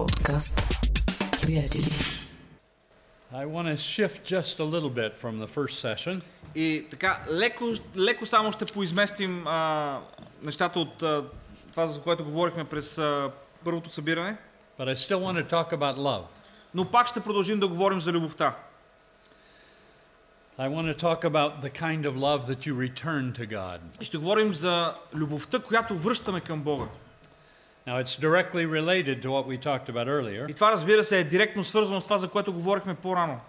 Подкаст. Приятели. I want to shift just a little bit from the first session И така, леко, леко само ще поизместим а, нещата от а, това, за което говорихме през а, първото събиране, but I still want to talk about love. но пак ще продължим да говорим за любовта. I want to talk about the kind of love that you return to God. И ще говорим за любовта, която връщаме към Бога. Now, it's directly related to what we talked about earlier И това, разбира се, е директно свързано с това, за което говорихме по-рано.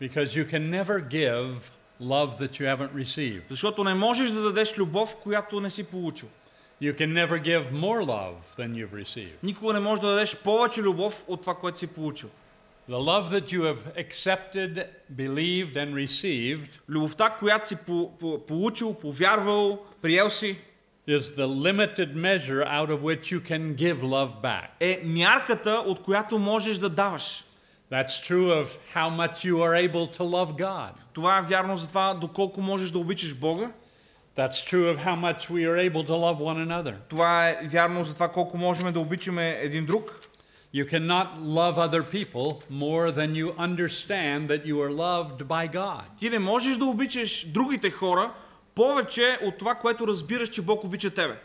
because you can never give love that you haven't received. Защото не можеш да дадеш любов, която не си получил. You can never give more love than you've received. Никога не можеш да дадеш повече любов от това, което си получил. The love that you have accepted, believed, and received Любовта, която си по, по, получил, повярвал, приел си, is the limited measure out of which you can give love back. е мярката, от която можеш да даваш. That's true of how much you are able to love God. Това е вярно за това, доколко можеш да обичаш Бога. That's true of how much we are able to love one another. Това е вярно за това, колко можем да обичаме един друг. You cannot love other people more than you understand that you are loved by God. Ти не можеш да обичаш другите хора повече от това, което разбираш, че Бог обича тебе.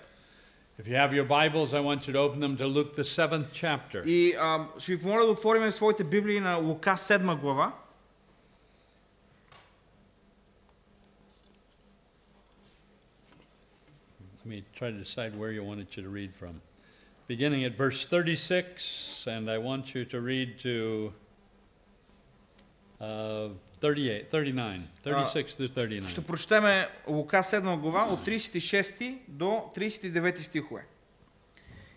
If you have your Bibles, I want you to open them to Luke, the seventh chapter. И а, ще ви помоля да отворим своите Библии на Лука 7 глава. Let me try to decide where you wanted you to read from. Beginning at verse 36, and I want you to read to uh, 38, 39, 36 through 39. Ще прочетеме Лука 7 глава от 36 до 39 стихове.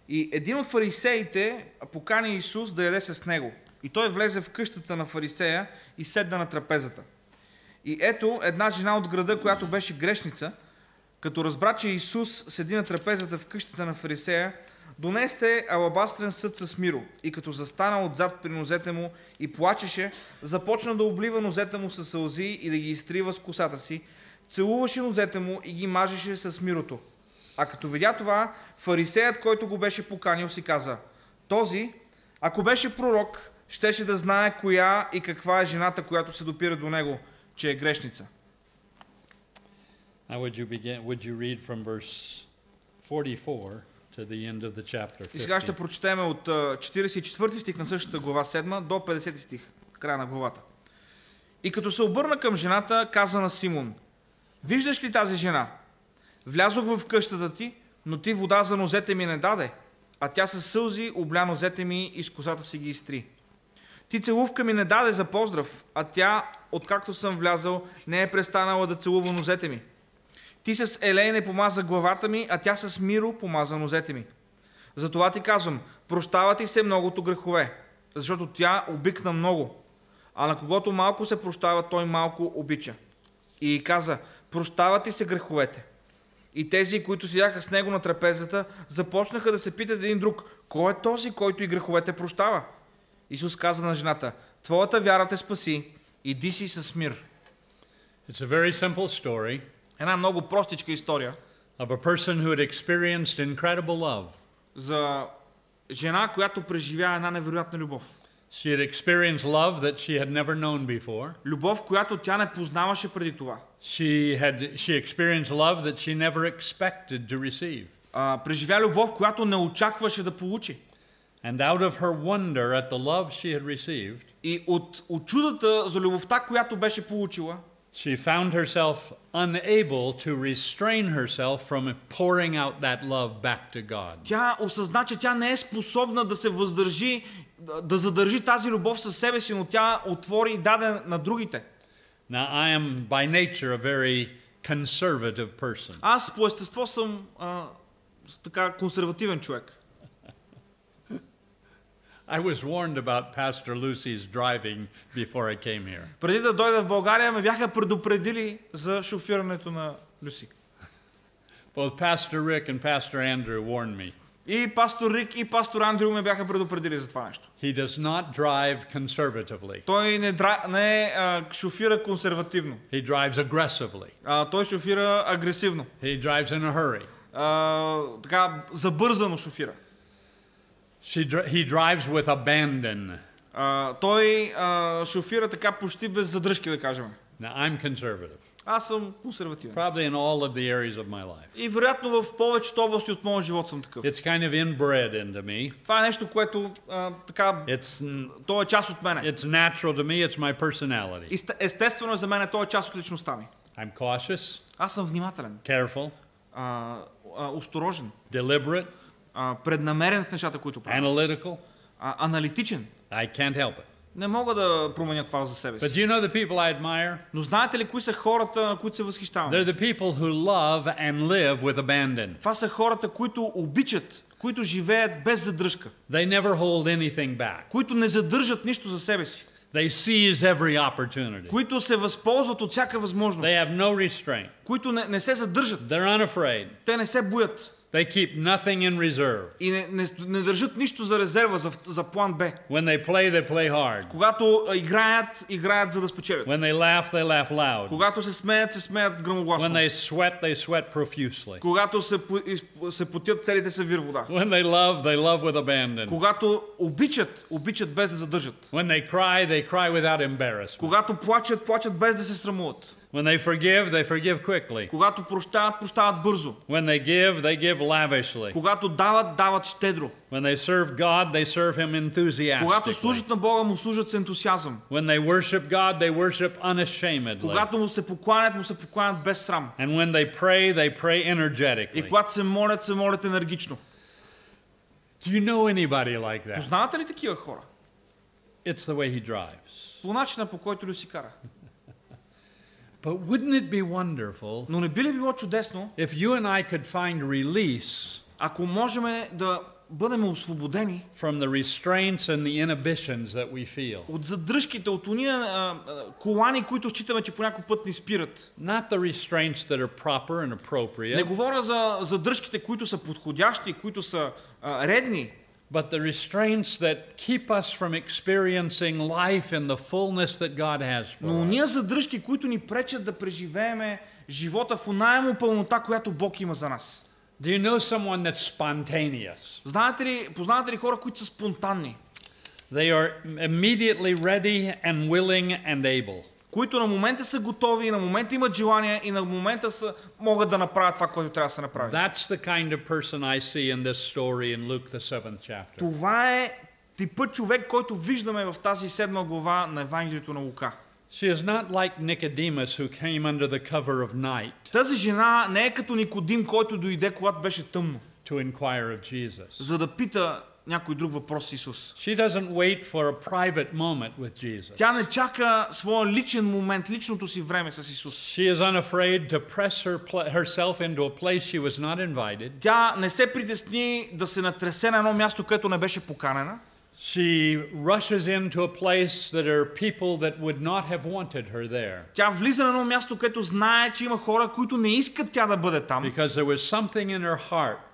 И един от фарисеите покани Исус да яде с него. И той влезе в къщата на фарисея и седна на трапезата. И ето една жена от града, която беше грешница, като разбра, че Исус седи на трапезата в къщата на фарисея, донесте алабастрен съд с миро и като застана отзад при нозете му и плачеше, започна да облива нозете му с сълзи и да ги изтрива с косата си, целуваше нозете му и ги мажеше с мирото. А като видя това, фарисеят, който го беше поканил, си каза, този, ако беше пророк, щеше да знае коя и каква е жената, която се допира до него, че е грешница. Now, would you begin? Would you read from verse 44 to the end of the chapter? И сега ще 50? прочетем от а, 44 стих на същата глава 7 до 50 стих, края на главата. И като се обърна към жената, каза на Симон, виждаш ли тази жена? Влязох в къщата ти, но ти вода за нозете ми не даде, а тя със сълзи обля нозете ми и с косата си ги изтри. Ти целувка ми не даде за поздрав, а тя, откакто съм влязал, не е престанала да целува нозете ми. Ти с елей не помаза главата ми, а тя с миро помаза нозете ми. Затова ти казвам, прощава ти се многото грехове, защото тя обикна много, а на когото малко се прощава, той малко обича. И каза, прощава ти се греховете. И тези, които седяха с него на трапезата, започнаха да се питат един друг, кой е този, който и греховете прощава? Исус каза на жената, твоята вяра те спаси, иди си с мир. It's a very simple story Една много простичка история of a person who had experienced incredible love. за жена, която преживя една невероятна любов. She had experienced love that she had never known before. Любов, която тя не познаваше преди това. She had she experienced love that she never expected to receive. А, преживя любов, която не очакваше да получи. And out of her wonder at the love she had received, И от, от чудата за любовта, която беше получила, she found herself unable to restrain herself from pouring out that love back to God. тя осъзна, че тя не е способна да се въздържи, да, да задържи тази любов със себе си, но тя отвори и даде на другите. Now, I am by nature a very conservative person. Аз по естество съм а, с така консервативен човек. I was warned about Pastor Lucy's driving before I came here. Преди да дойда в България, ме бяха предупредили за шофирането на Люси. Both Pastor Rick and Pastor Andrew warned me. И пастор Рик, и пастор Андрю ме бяха предупредили за това нещо. He does not drive conservatively. Той не, дра... не а, шофира консервативно. He drives aggressively. А, той шофира агресивно. He drives in a hurry. А, така, забързано шофира. She, dr- he drives with abandon. А, той а, шофира така почти без задръжки, да кажем. Now, I'm conservative, Аз съм консервативен. probably in all of the areas of my life. И вероятно в повечето области от моя живот съм такъв. It's kind of inbred into me. Това е нещо, което а, така, It's, то е част от мене. it's natural to me, it's my personality. И сте- естествено е за мен, то е част от личността ми. I'm cautious, Аз съм внимателен, careful, а, а, осторожен, deliberate, А, преднамерен в нещата, които правя, analytical. а, аналитичен. I can't help it. Не мога да променя това за себе But си. do you know the people I admire? Но знаете ли кои са хората, на които се възхищавам? They're the people who love and live with abandon. Това са хората, които обичат, които живеят без задръжка, They never hold anything back. които не задържат нищо за себе си, They seize every opportunity. които се възползват от всяка възможност, They have no restraint. които не, не се задържат, They're unafraid. те не се боят They keep nothing in reserve. и не, не, не държат нищо за резерва, за, за план Б. When they play, they play hard. Когато а, играят, играят за да спечелят. When they laugh, they laugh loud. Когато се смеят, се смеят гръмогласно. When they sweat, they sweat profusely. Когато се, по- из- се потят целите се вир вода. When they love, they love with abandon. Когато обичат, обичат без да задържат. When they cry, they cry without embarrassment. Когато плачат, плачат без да се срамуват. When they forgive, they forgive quickly. Когато прощават, прощават бързо. When they give, they give lavishly. Когато дават, дават щедро. When they serve God, they serve Him Когато enthusiastically. служат на Бога, му служат с ентусиазъм. When they worship God, they worship unashamedly. Когато му се покланят, му се покланят без срам. And when they pray, they pray И energetically. когато се молят, се молят енергично. Do you know anybody like that? Познавате ли такива хора? It's the way he drives. По начина по който ли си кара. But wouldn't it be wonderful Но не би ли било чудесно, if you and I could find release ако можем да бъдем освободени from the restraints and the inhibitions that we feel? от задръжките, от уния а, а, колани, които считаме, че по някой път ни спират. Not the restraints that are proper and Не appropriate, говоря за задръжките, които са подходящи, които са а, редни, but the restraints that keep us from experiencing life in the fullness that God has но for us. уния задръжки, които ни пречат да преживееме живота в оная му пълнота, която Бог има за нас. Do you know someone that's spontaneous? Знаете ли, познавате ли хора, които са спонтанни, They are immediately ready and willing and able. Които на момента са готови, и на момента имат желание и на момента са, могат да направят това, което трябва да се направи. That's the kind of person I see in this story in Luke, the seventh chapter. Това е типът човек, който виждаме в тази седма глава на Евангелието на Лука. She is not like Nicodemus who came under the cover of night Тази жена не е като Никодим, който дойде, когато беше тъмно, to inquire of Jesus. за да пита някой друг въпрос с Исус. She doesn't wait for a private moment with Jesus. Тя не чака своя личен момент, личното си време с Исус. She is unafraid to press her pla- herself into a place she was not invited. Тя не се притесни да се натресе на едно място, където не беше поканена. She rushes into a place that are people that would not have wanted her there Тя влиза на едно място, където знае, че има хора, които не искат тя да бъде там, because there was something in her heart.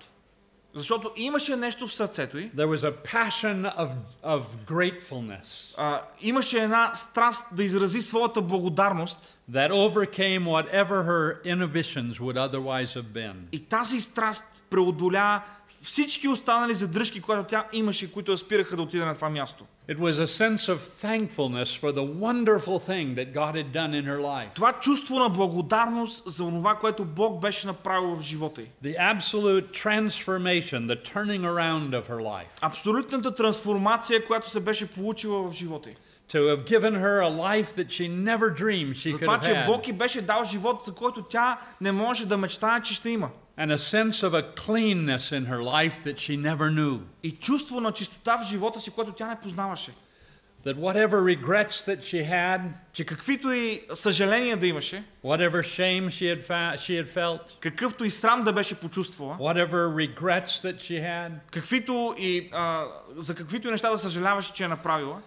защото имаше нещо в сърцето й. There was a passion of, of gratefulness А, имаше една страст да изрази своята благодарност that overcame whatever her inhibitions would otherwise have been. и тази страст преодоля всички останали задръжки, които тя имаше, които я спираха да отиде на това място. It was a sense of thankfulness for the wonderful thing that God had done in her life. Това чувство на благодарност за това, което Бог беше направил в живота й. The absolute transformation, the turning around of her life. Абсолютната трансформация, която се беше получила в живота й. To have given her a life that she never dreamed she За could това, have че had. Бог й беше дал живот, за който тя не може да мечтае, че ще има. And a sense of a cleanness in her life that she never knew. И чувство на чистота в живота си, което тя не познаваше. That whatever regrets that she had, Че каквито и съжаления да имаше, whatever shame she had, fa- she had felt, какъвто и срам да беше почувствала, whatever regrets that she had, каквито и, а, за каквито и неща да съжаляваше, че е направила,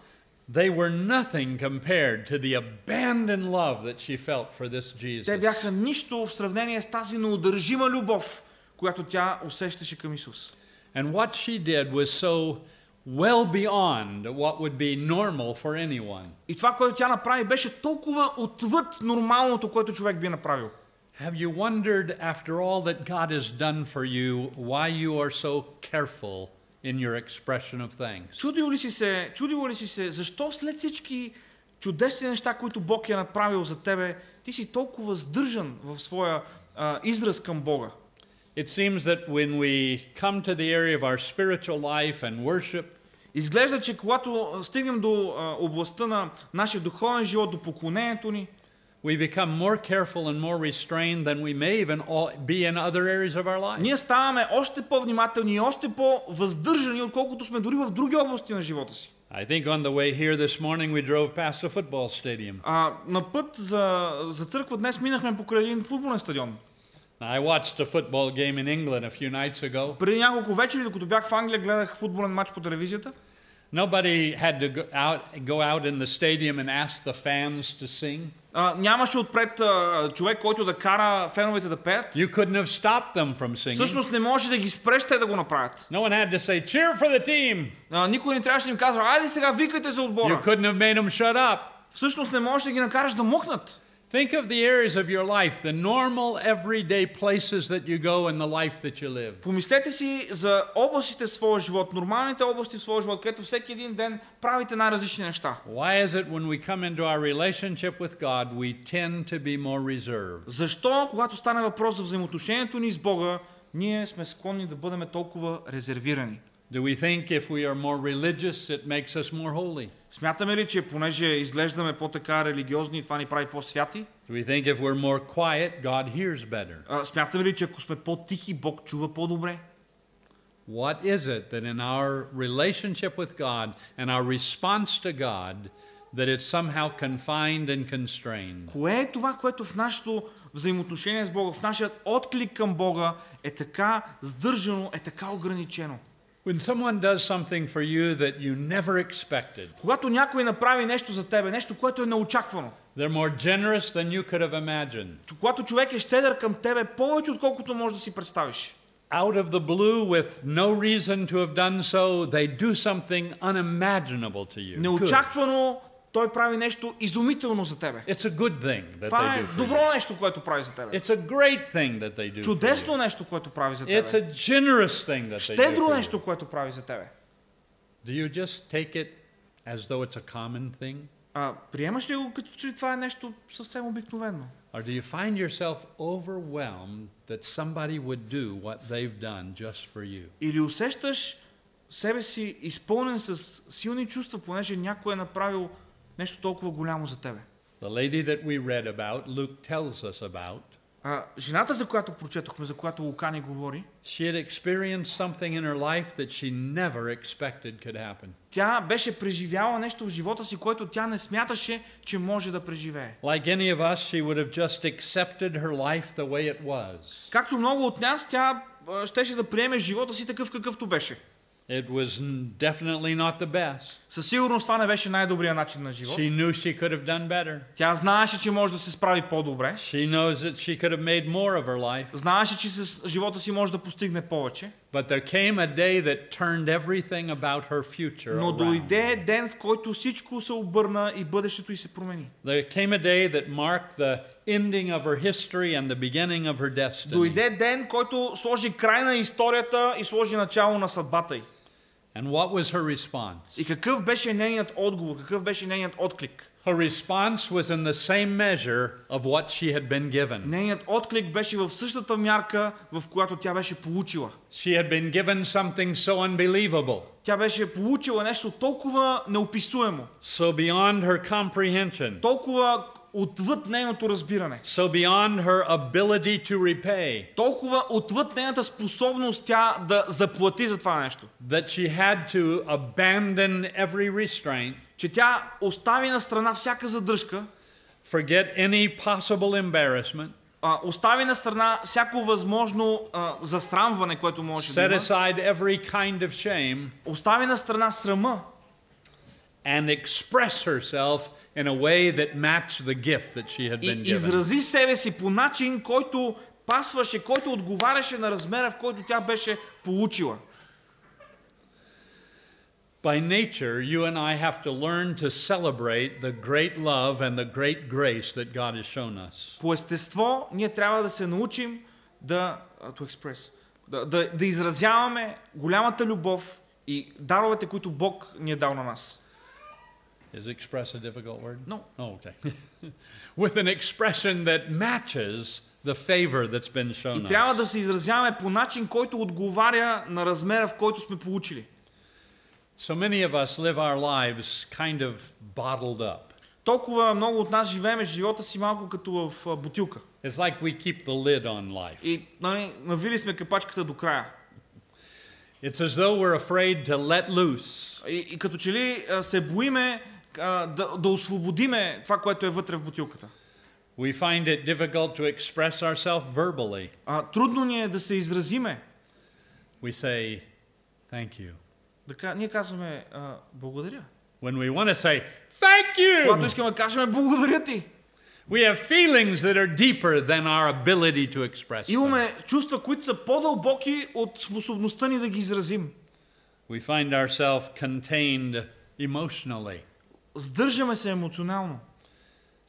they were nothing compared to the abandoned love that she felt for this те Jesus. бяха нищо в сравнение с тази неудържима любов, която тя усещаше към Исус. And what she did was so well beyond what would be normal for anyone. И това, което тя направи, беше толкова отвъд нормалното, което човек би направил. Have you wondered, after all that God has done for you, why you are so careful in your expression of things. Чудил ли си се, чудил ли си се, защо след всички чудесни неща, които Бог е направил за тебе, ти си толкова сдържан в своя а, израз към Бога? It seems that when we come to the area of our spiritual life and worship, Изглежда, че когато стигнем до а, областта на нашия духовен живот, до поклонението ни, we become more careful and more restrained than we may even all be in other areas of our life. ние ставаме още по-внимателни и още по-въздържани, отколкото сме дори в други области на живота си. I think on the way here this morning we drove past a football stadium. А, на път за, за църква днес минахме покрай един футболен стадион. Now, I watched a football game in England a few nights ago. Преди няколко вечери, докато бях в Англия, гледах футболен матч по телевизията. Nobody had to go out, go out in the stadium and ask the fans to sing. А, нямаше отпред а, човек, който да кара феновете да пеят. You couldn't have stopped them from singing. Всъщност не може да ги спреш те да го направят. No one had to say, cheer for the team. А, никой не трябваше да им казва, айде сега викайте за You отбора. couldn't have made them shut up. Всъщност не можеш да ги накараш да мукнат. Think of the areas of your life, the normal, everyday places that you go in the life that you live. Помислете си за областите в своя живот, нормалните области в своя живот, където всеки един ден правите най-различни неща. Why is it when we come into our relationship with God, we tend to be more reserved? Защо, когато стане въпрос за взаимоотношението ни с Бога, ние сме склонни да бъдем толкова резервирани? Do we think if we are more religious, it makes us more holy? Смятаме ли, че понеже изглеждаме по-така религиозни, това ни прави по-святи? Do we think if we're more quiet, God hears better? А, смятаме ли, че ако сме по-тихи, Бог чува по-добре? What is it that in our relationship with God and our response to God that it's somehow confined and constrained? Кое е това, което в нашето взаимоотношение с Бога, в нашия отклик към Бога е така сдържано, е така ограничено? When someone does something for you that you never expected, Когато някой направи нещо за тебе, нещо, което е неочаквано, they're more generous than you could have imagined. че когато човек е щедър към тебе, повече отколкото можеш да си представиш. Out of the blue, with no reason to have done so, they do something unimaginable to you. Good. Неочаквано той прави нещо изумително за тебе. It's a good thing that Това е добро нещо, което прави за тебе. It's a great thing that they do Чудесно нещо, което прави за It's тебе. a generous thing that they do Щедро нещо, което прави за тебе. Do you just take it as though it's a common thing? А, приемаш ли го като че това е нещо съвсем обикновено? Or do you find yourself overwhelmed that somebody would do what they've done just for you? Или усещаш себе си изпълнен с силни чувства, понеже някой е направил нещо толкова голямо за тебе? The lady that we read about, Luke tells us about, А, жената, за която прочетохме, за която Лука ни говори, she had experienced something in her life that she never expected could happen. тя беше преживяла нещо в живота си, което тя не смяташе, че може да преживее. Like any of us, she would have just accepted her life the way it was. Както много от нас, тя щеше да приеме живота си такъв какъвто беше. It was n- definitely not the best. Със сигурност това не беше най-добрият начин на живот. She knew she could have done better. Тя знаеше, че може да се справи по-добре. She knows that she could have made more of her life. Знаеше, че с живота си може да постигне повече. But there came a day that turned everything about her future Но around. дойде ден, в който всичко се обърна и бъдещето й се промени. There came a day that marked the ending of her history and the beginning of her destiny. Дойде ден, който сложи край на историята и сложи начало на съдбата й. And what was her response? И какъв беше нейният отговор, какъв беше нейният отклик? Her response was in the same measure of what she had been given. Нейният отклик беше в същата мярка, в която тя беше получила. She had been given something so unbelievable, Тя беше получила нещо толкова неописуемо, so beyond her comprehension, толкова отвъд нейното разбиране, so beyond her ability to repay, толкова отвъд нейната способност тя да заплати за това нещо, that she had to abandon every restraint, Че тя остави на страна всяка задръжка, forget any possible embarrassment, а, остави на страна всяко възможно а, засрамване, което можеше да set има, aside every kind of shame, остави на страна срама and express herself in a way that matched the gift that she had been given. изрази себе си по начин, който пасваше, който отговаряше на размера, в който тя беше получила. By nature, you and I have to learn to celebrate the great love and the great grace that God has shown us. По естество ние трябва да се научим да, а, to express, да, да, да изразяваме голямата любов и даровете, които Бог ни е дал на нас. Is express a difficult word? No. Oh, okay. With an expression that matches the favor that's been shown И трябва us. да се изразяваме по начин, който отговаря на размера, в който сме получили. So many of us live our lives kind of bottled up. Толкова много от нас живееме живота си малко като в а, бутилка. It's like we keep the lid on life. И нали, навили сме капачката до края. It's as though we're afraid to let loose И, и като че ли а, се боиме а, да, да освободиме това, което е вътре в бутилката. We find it difficult to express ourselves verbally. А, трудно ни е да се изразиме. We say, Thank you. Да, ка- ние казваме а, благодаря. When we want to say, Thank Когато you, искаме да кажем благодаря ти. we have feelings that are deeper than our ability to express them. Имаме чувства, които са по-дълбоки от способността ни да ги изразим. We find ourselves contained emotionally. Сдържаме се емоционално.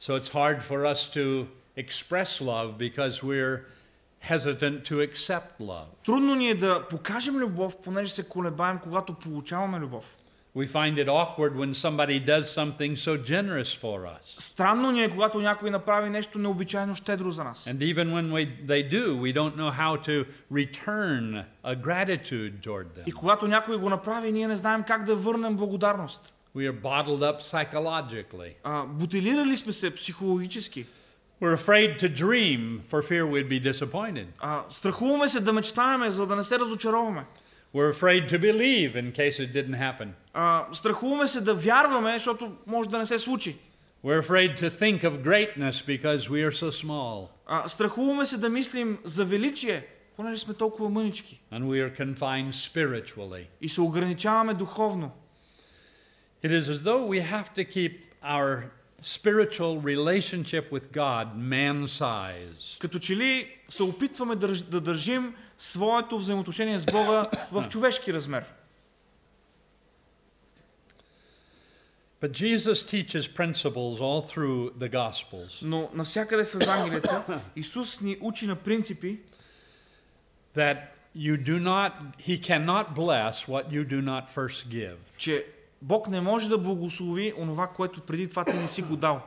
So it's hard for us to express love because we're hesitant to accept love. Трудно ни е да покажем любов, понеже се колебаем, когато получаваме любов. We find it awkward when somebody does something so generous for us. Странно ни е, когато някой направи нещо необичайно щедро за нас. And even when we, they do, we don't know how to return a gratitude toward И them. когато някой го направи, ние не знаем как да върнем благодарност. We are bottled up psychologically. А, бутилирали сме се психологически. We're afraid to dream for fear we'd be disappointed. А, страхуваме се да мечтаеме, за да не се разочароваме. We're afraid to believe in case it didn't happen. А, страхуваме се да вярваме, защото може да не се случи. We're afraid to think of greatness because we are so small А, страхуваме се да мислим за величие, понеже сме толкова мънички. and we are confined spiritually. И се ограничаваме духовно. It is as though we have to keep our spiritual relationship with God man size. Като че ли се опитваме да, държ- да държим своето взаимоотношение с Бога в човешки размер. But Jesus teaches principles all through the Gospels Но навсякъде в Евангелията Исус ни учи на принципи, that you do not, He cannot bless what you do not first give. че Бог не може да благослови онова, което преди това ти не си го дал.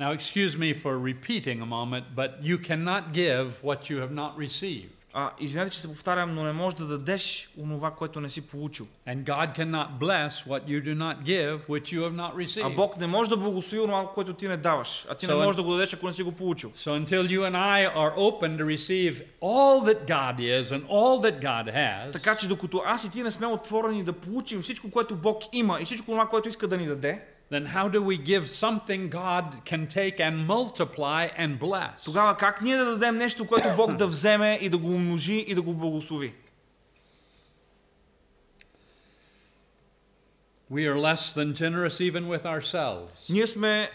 Now, excuse me for repeating a moment, but you cannot give what you have not received. А, извинете, че се повтарям, но не можеш да дадеш онова, което не си получил. And God cannot bless what you do not give, which you have not А. Бог не може да благослови онова, което ти не даваш. А ти не So- можеш да го дадеш, ако не си го получил. So until you and I are open to receive all that God is and all that God has, Така че докато аз и ти не сме отворени да получим всичко, което Бог има и всичко това, което иска да ни даде, then how do we give something God can take and multiply and bless? тогава как ние да дадем нещо, което Бог да вземе и да го умножи и да го благослови? We are less than generous even with ourselves. Ние сме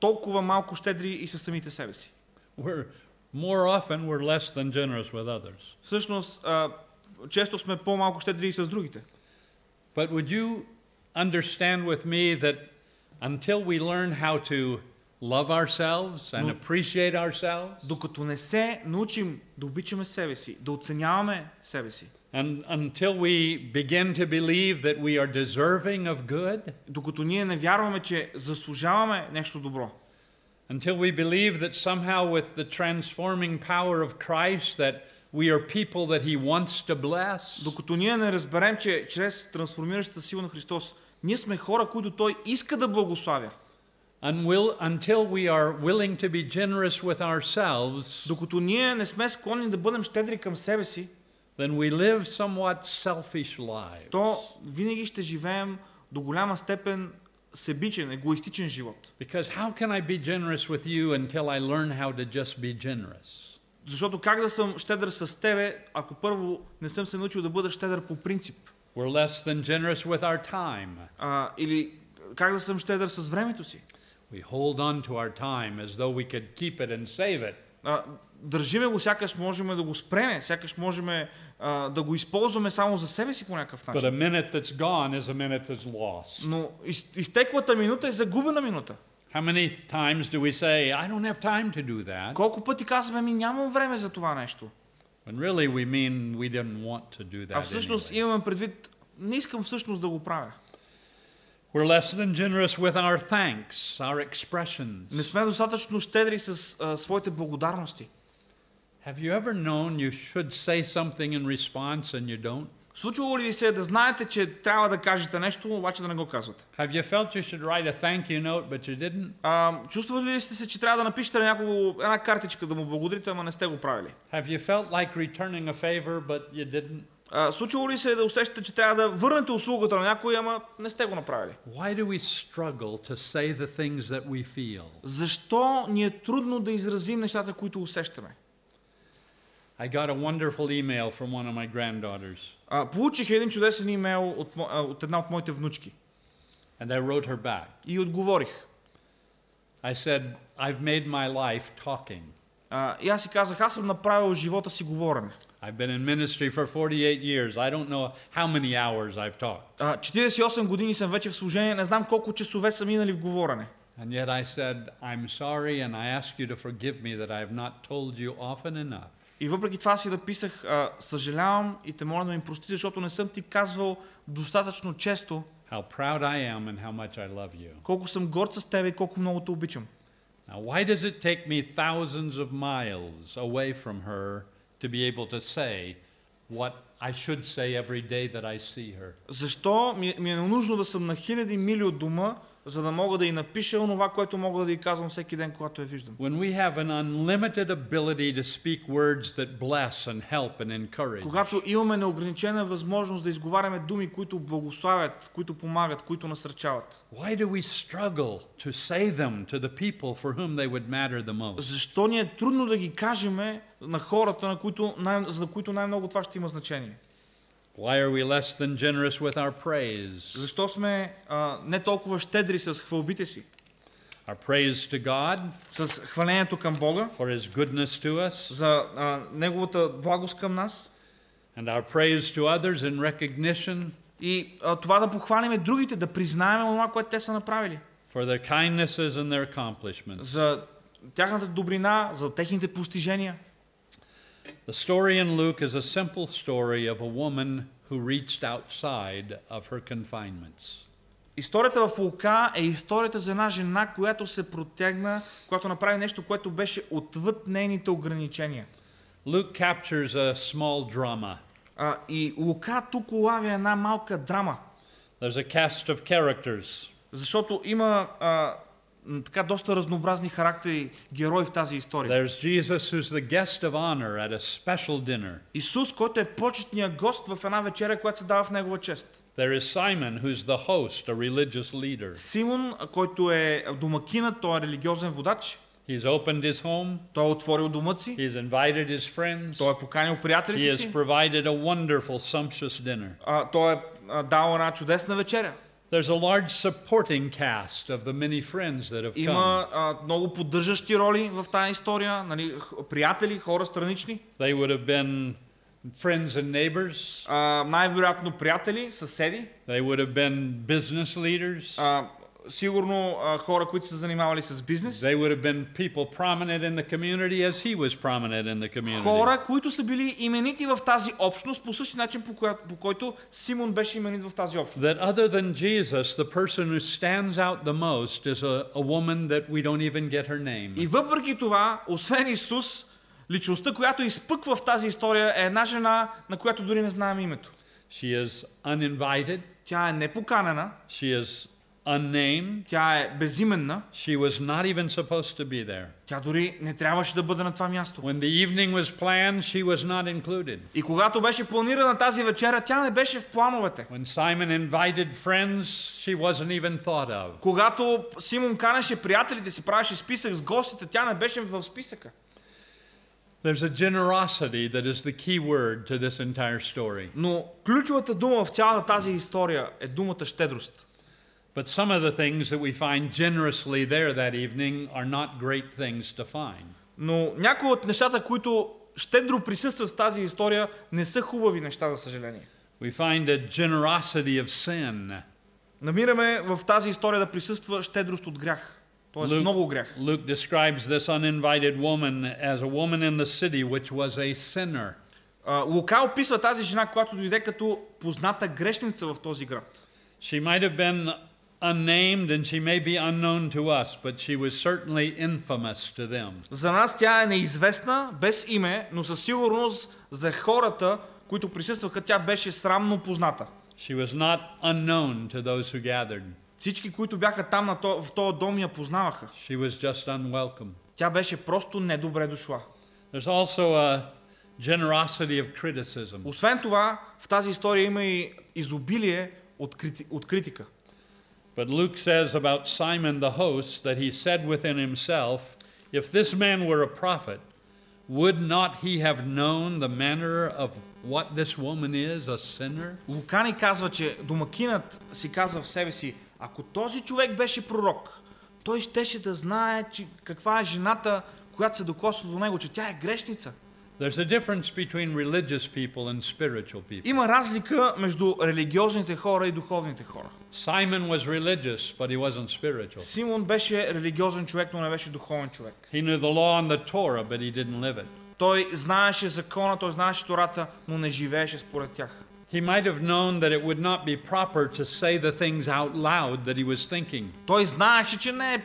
толкова малко щедри и със самите себе си. We're more often we're less than generous with others. Всъщност, а, често сме по-малко щедри и с другите. But would you understand with me that until we learn how to love ourselves and No. appreciate ourselves, Докато не се научим да обичаме себе си, да оценяваме себе си, and until we begin to believe that we are deserving of good, докато ние не вярваме, че заслужаваме нещо добро, until we believe that somehow with the transforming power of Christ that we are people that he wants to bless, докато ние не разберем, че чрез трансформиращата сила на Христос, ние сме хора, които Той иска да благославя. until we are willing to be generous with ourselves, Докато ние не сме склонни да бъдем щедри към себе си, then we live somewhat selfish lives. то винаги ще живеем до голяма степен себичен, егоистичен живот. Because how can I be generous with you until I learn how to just be generous? Защото как да съм щедър с тебе, ако първо не съм се научил да бъда щедър по принцип? We're less than generous with our time. А, или как да съм щедър с времето си? We hold on to our time as though we could keep it and save it. А, държиме го, сякаш можем да го спреме, сякаш можем а, да го използваме само за себе си по някакъв But начин. a minute that's gone is a minute that's lost. Но из, изтеклата минута е загубена минута. How many times do we say, I don't have time to do that? Колко пъти казваме, ми нямам време за това нещо. When really we mean we didn't want to do А that. всъщност Anyway. имаме предвид, не искам всъщност да го правя. We're less than generous with our thanks, our expressions. Не сме достатъчно щедри с а, своите благодарности. Have you ever known you should say something in response and you don't? Случвало ли ви се да знаете, че трябва да кажете нещо, обаче да не го казвате? Have you felt you should write a thank you note but you didn't? А, чувствали ли сте се, че трябва да напишете на някого една картичка да му благодарите, ама не сте го правили? Have you felt like returning a favor but you didn't? А, случвало ли се да усещате, че трябва да върнете услугата на някой, ама не сте го направили? Why do we struggle to say the things that we feel? Защо ни е трудно да изразим нещата, които усещаме? I got a wonderful email from one of my granddaughters, А, получих един чудесен имейл от, мо- а, от една от моите внучки and I wrote her back. и отговорих. I said, I've made my life talking. А, и аз си казах, аз съм направил живота си говорене. I've been in ministry for 48 years. I don't know how many hours I've talked. А, 48 години съм вече в служение, не знам колко часове са минали в говорене. And yet I said, I'm sorry, and I ask you to forgive me that I have not told you often enough И въпреки това си написах, а, съжалявам и те моля да ми прости, защото не съм ти казвал достатъчно често how proud I am and how much I love you. колко съм горд с тебе и колко много те обичам. Now, why does it take me thousands of miles away from her to be able to say what I should say every day that I see her? Защо ми, ми е нужно да съм на хиляди мили от дома, за да мога да й напиша онова, което мога да й казвам всеки ден, когато я виждам? When we have an unlimited ability to speak words that bless and help and encourage, Когато имаме неограничена възможност да изговаряме думи, които благославят, които помагат, които насърчават. why do we struggle to say them to the people for whom they would matter the most? Защо ни е трудно да ги кажем на хората, на които най- за които най-много това ще има значение? Why are we less than generous with our praise? Защо сме а, не толкова щедри с хвалбите си, Our praise to God с хвалението към Бога, for His goodness to us, за а, Неговата благост към нас and our praise to others in recognition и а, това да похвалиме другите, да признаем това, което те са направили. for their kindnesses and their accomplishments. За тяхната добрина, за техните постижения. The story in Luke is a simple story of a woman who reached outside of her confinements. Историята в Лука е историята за една жена, която се протегна, която направи нещо, което беше отвъд нейните ограничения. Luke captures a small drama. А, и Лука тук улавя една малка драма, There's a cast of characters. защото има а, м, така доста разнообразни характери, герои в тази история. There's Jesus, who's the guest of honor at a special dinner. Исус, който е почетният гост в една вечеря, която се дава в негова чест. There is Simon, who's the host, a religious leader. Симон, който е домакинът, той е религиозен водач, He's opened his home, той е отворил домът си, he's invited his friends, той е поканил he приятелите has си, provided a wonderful, sumptuous dinner. а, той е дал една чудесна вечеря. There's a large supporting cast of the many friends that have come. Има а, много поддържащи роли в тази история, нали, х- приятели, хора странични, They would have been friends and neighbors. а, най-вероятно приятели, съседи, They would have been business leaders. а, сигурно а, хора, които са занимавали с бизнес, They would have been people prominent in the community as he was prominent in the community. хора, които са били именити в тази общност по същия начин, по, коя, по който Симон беше именит в тази общност. That other than Jesus, the person who stands out the most is a, a woman that we don't even get her name. И въпреки това, освен Исус, личността, която изпъква в тази история е една жена, на която дори не знаем името. She is uninvited, Тя е непоканена, she is unnamed, тя е безименна, she was not even supposed to be there. тя дори не трябваше да бъде на това място. When the evening was planned, she was not included. И когато беше планирана тази вечеря, тя не беше в плановете. When Simon invited friends, she wasn't even thought of. Когато Симон канеше приятелите си, правеше списък с гостите, тя не беше в списъка. There's a generosity that is the key word to this entire story. Но ключовата дума в цялата тази история е думата щедрост. But some of the things that we find generously there that evening are not great things to find. Но някои от нещата, които щедро присъстват в тази история, не са хубави неща, за съжаление. We find a generosity of sin. Намираме в тази история да присъства щедрост от грях. Тоест Luke- много грях. Luke describes this uninvited woman as a woman in the city which was a sinner. А, Лука описва тази жена, която дойде като позната грешница в този град. She might have been unnamed and she may be unknown to us, but she was certainly infamous to them. За нас тя е неизвестна, без име, но със сигурност за хората, които присъстваха, тя беше срамно позната. She was not unknown to those who gathered. Всички, които бяха там на то, в този дом, я познаваха. She was just unwelcome. Тя беше просто недобре дошла. There's also a generosity of criticism. Освен това, в тази история има и изобилие от, крити, от критика. But Luke says about Simon the host that he said within himself, If this man were a prophet, would not he have known the manner of what this woman is, a sinner? Лука ни казва, че домакинът си казва в себе си, ако този човек беше пророк, той щеше да знае че каква е жената, която се докосва до него, че тя е грешница. There's a difference between religious people and spiritual people. Има разлика между религиозните хора и духовните хора. Simon was religious, but he wasn't spiritual. Симон беше религиозен човек, но не беше духовен човек. He knew the law and the Torah, but he didn't live it. Той знаеше закона, той знаеше Тората, но не живееше според тях. He might have known that it would not be proper to say the things out loud that he was thinking. Той знаеше, че не е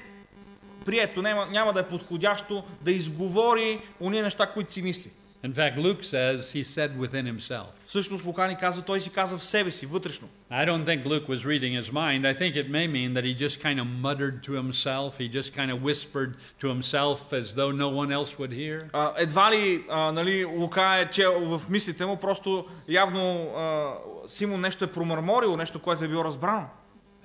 прието, няма, няма да е подходящо да изговори уния неща, които си мисли. In fact, Luke says he said within himself. Всъщност Лука ни казва, той си казва в себе си, вътрешно. I don't think Luke was reading his mind. I think it may mean that he just kind of muttered to himself. He just kind of whispered to himself as though no one else would hear. А, едва ли а, нали, Лука е чел в мислите му, просто явно а, Симон нещо е промърморил, нещо, което е било разбрано.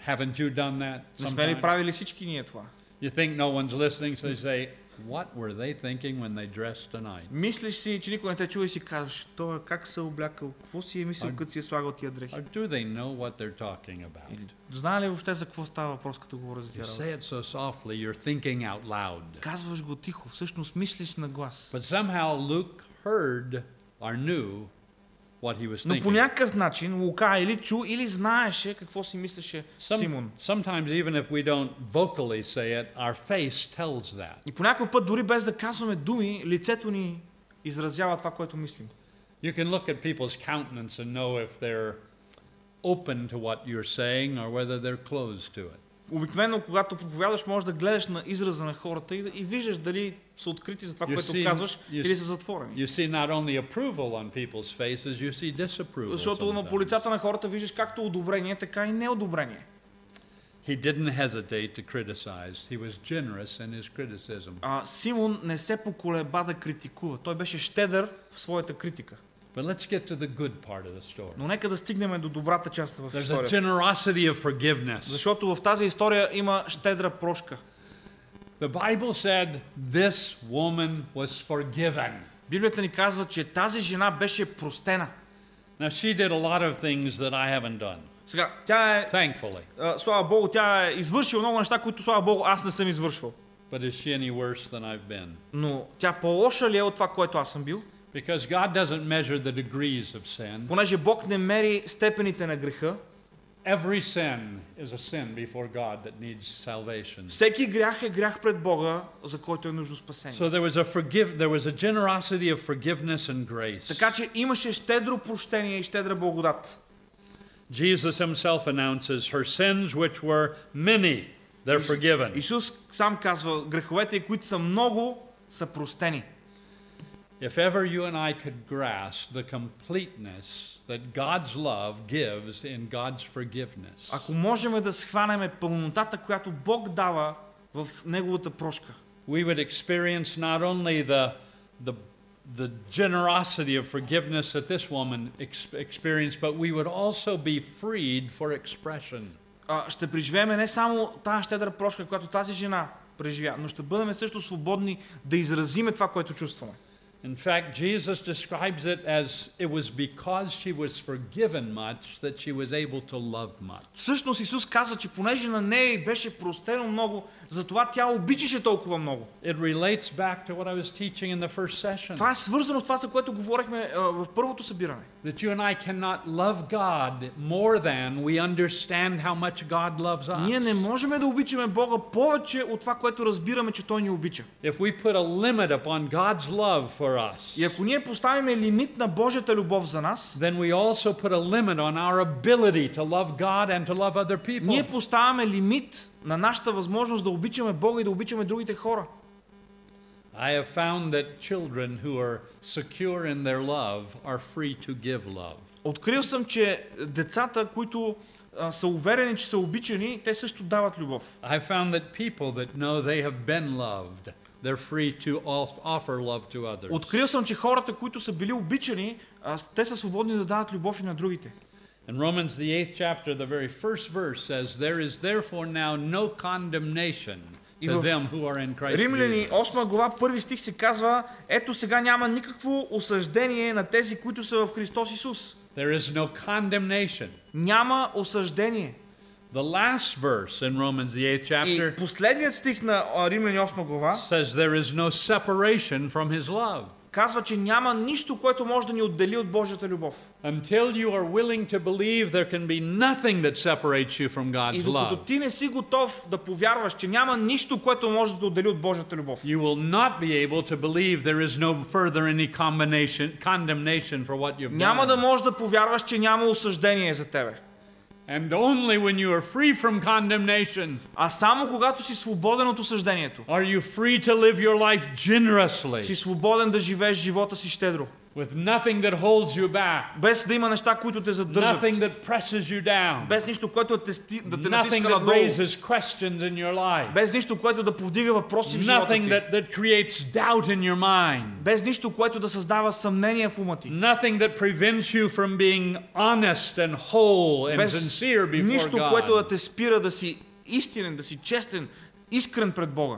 Haven't you done that? Не сме ли sometimes? правили всички ние това? You think no one's listening, so you say, What were they thinking when they dressed tonight? Мислиш си, че никой не те чува и си казваш, той как се е облякал, какво си е мислил, А- като си е слагал тия дрехи? Or do they know what they're talking about? Или, знае ли въобще за какво става въпрос, като говоря за You тия работи? say it so softly, you're thinking out loud. Казваш го тихо, всъщност мислиш на глас. But somehow Luke heard or knew what he was Но по thinking. някакъв начин Лука или чу, или знаеше какво си мислеше Some- Симон. sometimes, even if we don't vocally say it, our face tells that. И по някой път, дори без да казваме думи, лицето ни изразява това, което мислим. You can look at people's countenance and know if they're open to what you're saying or whether they're closed to it. Обикновено, когато проповядаш, можеш да гледаш на израза на хората и, да, и виждаш дали са открити за това, You което see- казваш, you или са затворени. You see not only approval on people's faces, you see disapproval. Защото на sometimes. по лицата на хората виждаш както одобрение, така и неодобрение. He didn't hesitate to criticize. He was generous in his criticism. А, Симон не се поколеба да критикува. Той беше щедър в своята критика. But let's get to the good part of the story. Но нека да стигнем до добрата част в There's a историята. generosity of forgiveness. Защото в тази история има щедра прошка. The Bible said this woman was forgiven. Библията ни казва, че тази жена беше простена. Now, she did a lot of things that I haven't done, Сега, тя е, thankfully. а, слава Богу, тя е извършила много неща, които, слава Богу, аз не съм извършвал. But is she any worse than I've been? Но тя по-лоша ли е от това, което аз съм бил? Because God doesn't measure the degrees of sin. Понеже Бог не мери степените на греха, Every sin is a sin before God that needs salvation. всеки грях е грях пред Бога, за който е нужно спасение. So there was a forgive there was a generosity of forgiveness and grace. Така че имаше щедро прощение и щедра благодат. Jesus himself announces her sins which were many they're forgiven. Исус сам казва, греховете, които са много, са простени. If ever you and I could grasp the completeness that God's love gives in God's forgiveness, Ако можем да схванеме пълнотата, която Бог дава в Неговата прошка, we would experience not only the, the, the generosity of forgiveness that this woman ex- experienced, but we would also be freed for expression. а, ще преживеем не само тази щедра прошка, която тази жена преживя, но ще бъдем също свободни да изразиме това, което чувстваме. In fact, Jesus describes it as it was because she was forgiven much that she was able to love much. Всъщност Исус каза, че понеже на нея й беше простено много, затова тя обичаше толкова много. It relates back to what I was teaching in the first session. Това е свързано с това, за което говорихме а, в първото събиране. That you and I cannot love God more than we understand how much God loves Ние us. не можем да обичаме Бога повече от това, което разбираме, че Той ни обича. If we put a limit upon God's love for for us, И ако ние поставиме лимит на Божията любов за нас, then we also put a limit on our ability to love God and to love other people. ние поставяме лимит на нашата възможност да обичаме Бога и да обичаме другите хора. I have found that children who are secure in their love are free to give love. Открил съм, че децата, които а, са уверени, че са обичани, те също дават любов. I found that people that know they have been loved, they're free to off- offer love to others. Открил съм, че хората, които са били обичани, а, с- те са свободни да дават любов и на другите. In Romans, the eighth chapter, the very first verse says, There is therefore now no condemnation И to в them who are in Christ Римляни Jesus. 8 глава, първи стих се казва, ето сега няма никакво осъждение на тези, които са в Христос Исус. There is no condemnation. Няма осъждение. The last verse in Romans, the eighth И chapter, последният стих на а, Римляни 8 глава says, There is no separation from his love. казва, че няма нищо, което може да ни отдели от Божията любов. Until you are willing to believe, there can be nothing that separates you from И God's докато love. ти не си готов да повярваш, че няма нищо, което може да те отдели от Божията любов, You will not be able to believe there is no further any combination, condemnation for what you've няма да done. можеш да повярваш, че няма осъждение за тебе. And only when you are free from condemnation А само когато си свободен от осъждението, are you free to live your life си generously свободен да живееш живота си щедро, with nothing that holds you back, без да има неща, които те задържат, nothing that presses you down, без нищо, което да те, сти- да те nothing натиска that надолу, raises questions in your life, без нищо, което да повдига въпроси в живота nothing ти, that, that creates doubt in your mind, без нищо, което да създава съмнение в ума ти, nothing that prevents you from being honest and whole and без sincere before нищо, което да God. те спира да си истинен, да си честен, искрен пред Бога.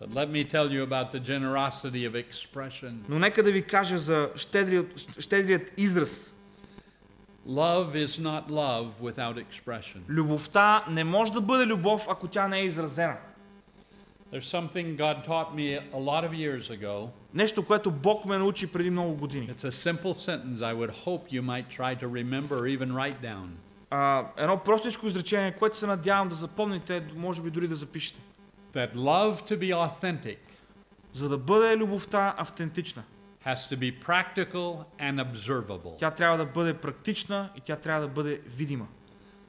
But let me tell you about the generosity of expression. Но нека да ви кажа за щедрият, щедрият израз. Love is not love without expression. Любовта не може да бъде любов, ако тя не е изразена. There's something God taught me a lot of years ago. Нещо, което Бог ме научи преди много години. It's a simple sentence I would hope you might try to remember or even write down. А, едно простичко изречение, което се надявам да запомните, може би дори да запишете. That love to be authentic За да бъде любовта автентична, has to be practical and observable. тя трябва да бъде практична и тя трябва да бъде видима.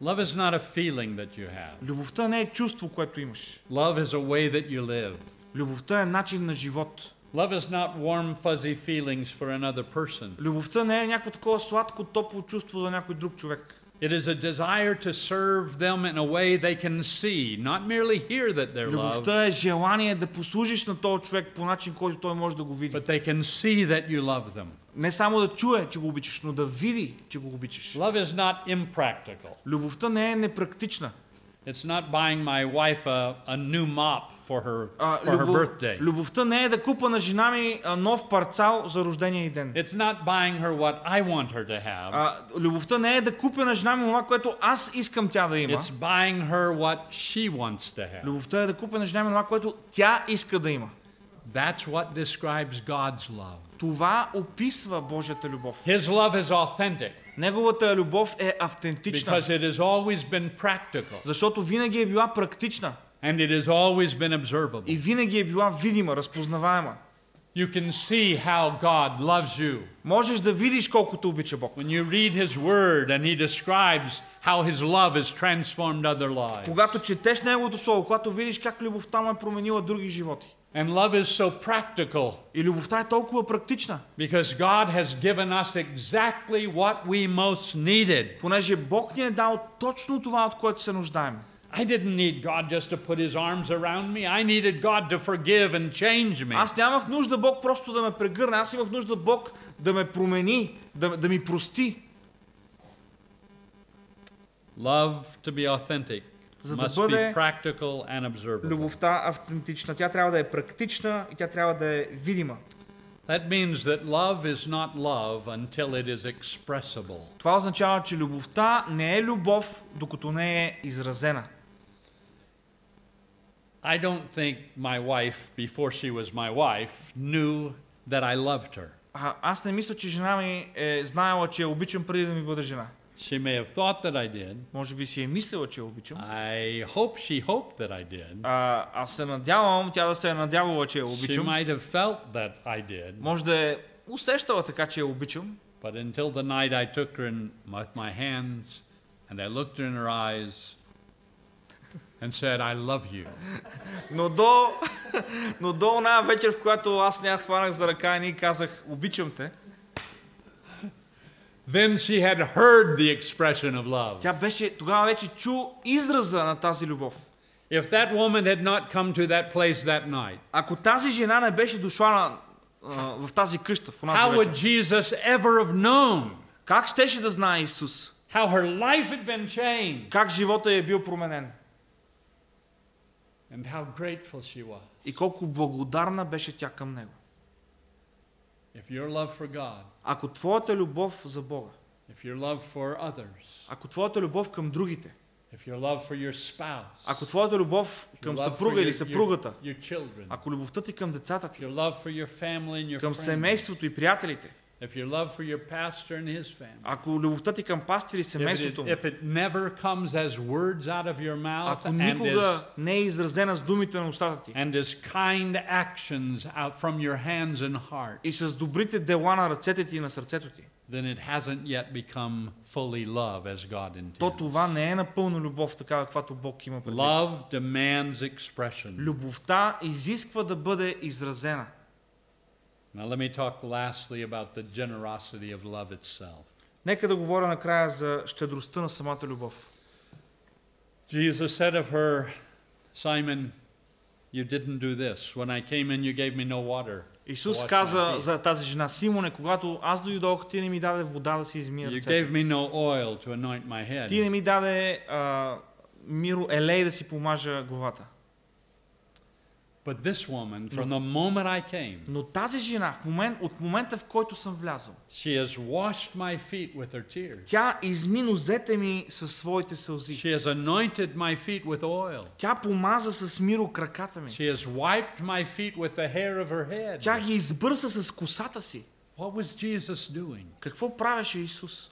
Love is not a feeling that you have. Любовта не е чувство, което имаш. Love is a way that you live. Любовта е начин на живот. Love is not warm, fuzzy feelings for another person. Любовта не е някакво такова сладко, топло чувство за някой друг човек. It is a desire to serve them in a way they can see, not merely hear that they're loved, Любовта е желание да послужиш на този човек по начин, който той може да го види. but they can see that you love them. Не само да чуе, че го обичаш, но да види, че го обичаш. Love is not impractical. Любовта не е непрактична. It's not buying my wife a, a new mop for her А, for her любов- birthday. любовта не е да купа на жена ми а, нов парцал за рождения й ден. It's not buying her what I want her to have. А, любовта не е да купя на жена ми това, което аз искам тя да има. It's buying her what she wants to have. Любовта е да купя на жена ми това, което тя иска да има. That's what describes God's love. Това описва Божията любов. His love is authentic Неговата любов е автентична, because it has always been practical защото винаги е била практична and it has always been и observable. винаги е била видима, разпознаваема. You can see how God loves you Можеш да видиш колкото обича Бог. when you read His Word and He describes how His love has transformed other lives. Когато четеш Неговото Слово, когато видиш как любовта му е променила други животи. And love is so practical И любовта е толкова практична, because God has given us exactly what we most needed. понеже Бог ни е дал точно това, от което се нуждаем. I didn't need God just to put His arms around me. I needed God to forgive and change me. Аз нямах нужда Бог просто да ме прегърне, аз имах нужда Бог да ме промени, да, да ми прости. Love to be authentic За да must бъде be practical and observable. Любовта автентична, тя трябва да е практична и тя трябва да е видима. That means that love is not love until it is expressible. Това означава, че любовта не е любов, докато не е изразена. I don't think my wife, before she was my wife, knew that I loved her. А, аз не мисля, че жена ми е знаела, че я обичам преди да ми бъде жена. She may have thought that I did. Може би си е мислила, че я обичам. I hope she hoped that I did. А, аз се надявам тя да се е надявала, че я She обичам. might have felt that I did. Може да е усещала така, че я обичам. But until the night I took her in with my hands and I looked her in her eyes and said, I love you. Но до, но до оная вечер, в която аз не хванах за ръка и казах, обичам те, Then she had heard the expression of love. тя беше, тогава вече чу израза на тази любов. If that woman had not come to that place that night, Ако тази жена не беше дошла на, в тази къща, в how would Jesus ever have known как щеше да знае Исус? how her life had been changed Как живота е бил променен? And how grateful she was? И колко благодарна беше тя към Него. If your love for God, Ако твоята любов за Бога, if your love for others, ако твоята любов към другите, if your love for your spouse, ако твоята любов your към съпруга your, или your, съпругата, your children, ако любовта ти към децата ти, your love for your family and your към семейството и приятелите, if your love for your pastor and his family, ако любовта ти към пастир и if it, семейството му, if it never comes as words out of your mouth ако and as, никога не е изразена с думите на устата ти and as kind actions out from your hands and heart, и с добрите дела на ръцете ти и на сърцето ти, then it hasn't yet become fully love as God то intends. това не е напълно любов, такава каквато Бог има предвид. Love demands expression. Любовта изисква да бъде изразена. Now let me talk lastly about the generosity of love itself. Нека да говоря накрая за щедростта на самата любов. Jesus said of her, Simon, you didn't do this. When I came in, you gave me no water. to Исус wash my каза feet. за тази жена, Симоне, когато аз дойдох, ти не ми даде вода да си измия You ръцете. gave me no oil to anoint my head. Ти не ми даде а, миро елей да си помажа главата. But this woman, from the moment I came, Но тази жена, в момент, от момента в който съм влязъл, she has washed my feet with her tears. тя изми нозете ми със своите сълзи. She has anointed my feet with oil. Тя помаза с миро краката ми. She has wiped my feet with the hair of her head. Тя ги избърса с косата си. What was Jesus doing? Какво правеше Исус?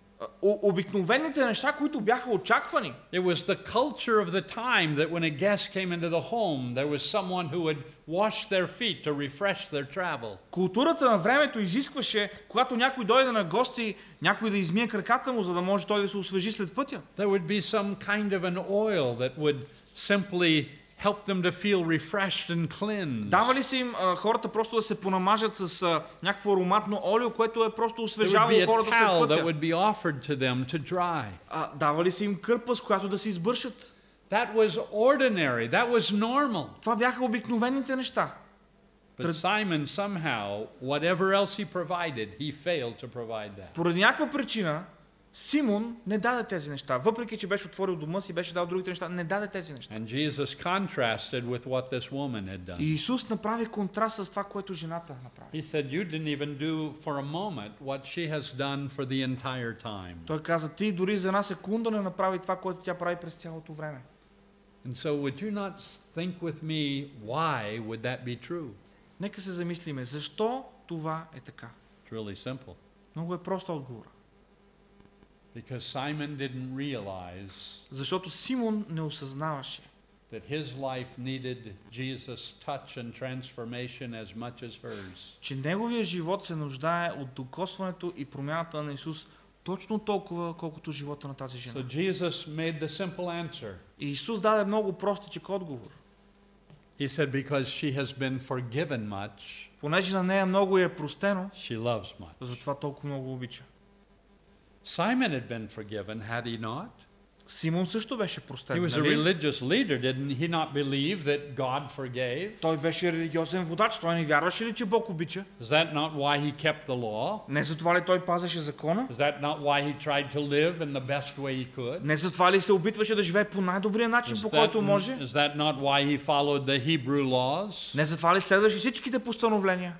а, о- обикновените неща, които бяха очаквани. It was the culture of the time that when a guest came into the home, there was someone who would wash their feet to refresh their travel. Културата на времето изискваше, когато някой дойде на гости, някой да измие краката му, за да може той да се освежи след пътя. There would be some kind of an oil that would simply help them to feel refreshed and cleansed. Дава ли се им а, хората просто да се понамажат с а, някакво ароматно олио, което е просто There would освежавало be a хората след towel that пътя? would be offered to them to dry. А, дава ли се им кърпа, с която да се избършат? That was ordinary. That was normal. Това бяха обикновените неща. But Трad- Simon somehow, whatever else he provided, he failed to provide that. Поради някаква причина Симон не даде тези неща. Въпреки, че беше отворил дома си, беше дал другите неща, не даде тези неща. And Jesus contrasted with what this woman had done. И Исус направи контраст с това, което жената направи. He said, You didn't even do for a moment what she has done for the entire time. Той каза, ти дори за една секунда не направи това, което тя прави през цялото време. And so, would you not think with me, why would that be true? Нека се замислиме, защо това е така? It's really simple. Много е прост отговор. Because Simon didn't realize Защото Симон не осъзнаваше, that his life needed Jesus' touch and transformation as much as hers. че неговия живот се нуждае от докосването и промяната на Исус точно толкова, колкото живота на тази So жена. Jesus made the simple answer. И Исус даде много простичък отговор. He said, Because she has been forgiven much, Понеже на нея много е простено, she loves much. затова толкова много обича. Simon had been forgiven, had he not? Симон също беше He простен. was a Нали? religious leader. Didn't he not believe that God forgave? Той беше религиозен водач. Той не вярваше ли, че Бог обича? Is that not why he kept the law? Не за това ли той пазеше закона? Is that not why he tried to live in the best way he could? Не за това ли се опитваше да живее по най-добрия начин, Is по that, който може? is that not why he followed the Hebrew laws? Не за това ли следваше всичките постановления?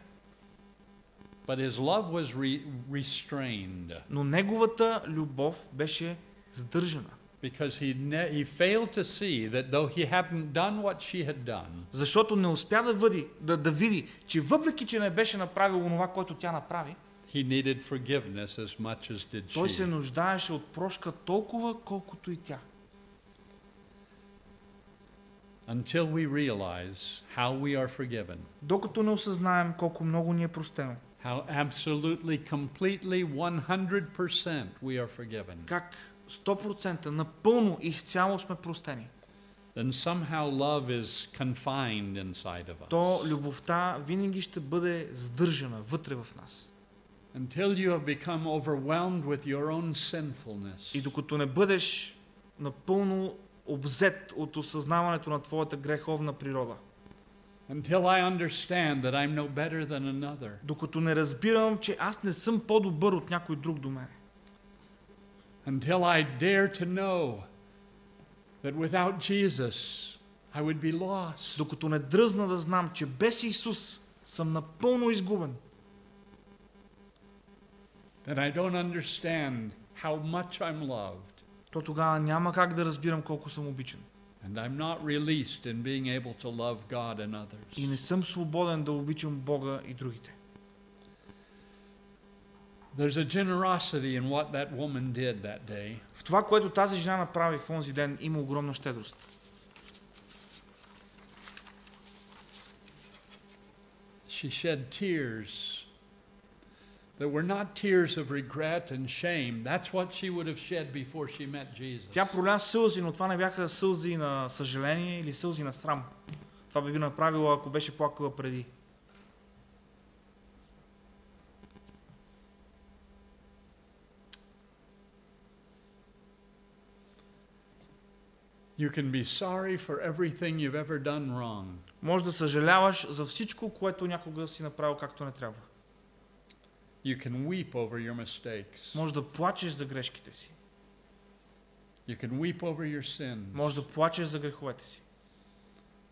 But his love was re- restrained Но неговата любов беше сдържана. because he, he failed to see that though he hadn't done what she had done, Защото не успя да, въди, да, да види, че въпреки, че не беше направил онова, което тя направи, he needed forgiveness as much as did той се she. нуждаеше от прошка толкова, колкото и тя. Until we realize how we are forgiven, Докато не осъзнаем колко много ни е простено. how absolutely, completely, 100% we are forgiven, Как 100% напълно, изцяло сме простени. then somehow love is confined inside of us. То любовта винаги ще бъде сдържана вътре в нас. Until you have become overwhelmed with your own sinfulness. И докато не бъдеш напълно обзет от осъзнаването на твоята греховна природа, Until I understand that I'm no better than another. докато не разбирам, че аз не съм по-добър от някой друг до мен, Until I dare to know that without Jesus I would be lost. докато не дръзна да знам, че без Исус съм напълно изгубен, That I don't understand how much I'm loved. то тогава няма как да разбирам колко съм обичан. And I'm not released in being able to love God and others. И не съм свободен да обичам Бога и другите. There's a generosity in what that woman did that day. В това, което тази жена направи в онзи ден, има огромна щедрост. She shed tears that were not tears of regret and shame. That's what she would have shed before she met Jesus. Тя проля сълзи, но това не бяха сълзи на съжаление или сълзи на срам. Това би направила, ако беше плакала преди. You can be sorry for everything you've ever done wrong. Може да съжаляваш за всичко, което някога си направил както не трябва. You can weep over your mistakes. Може да плачеш за грешките си. You can weep over your sin. Може да плачеш за греховете си.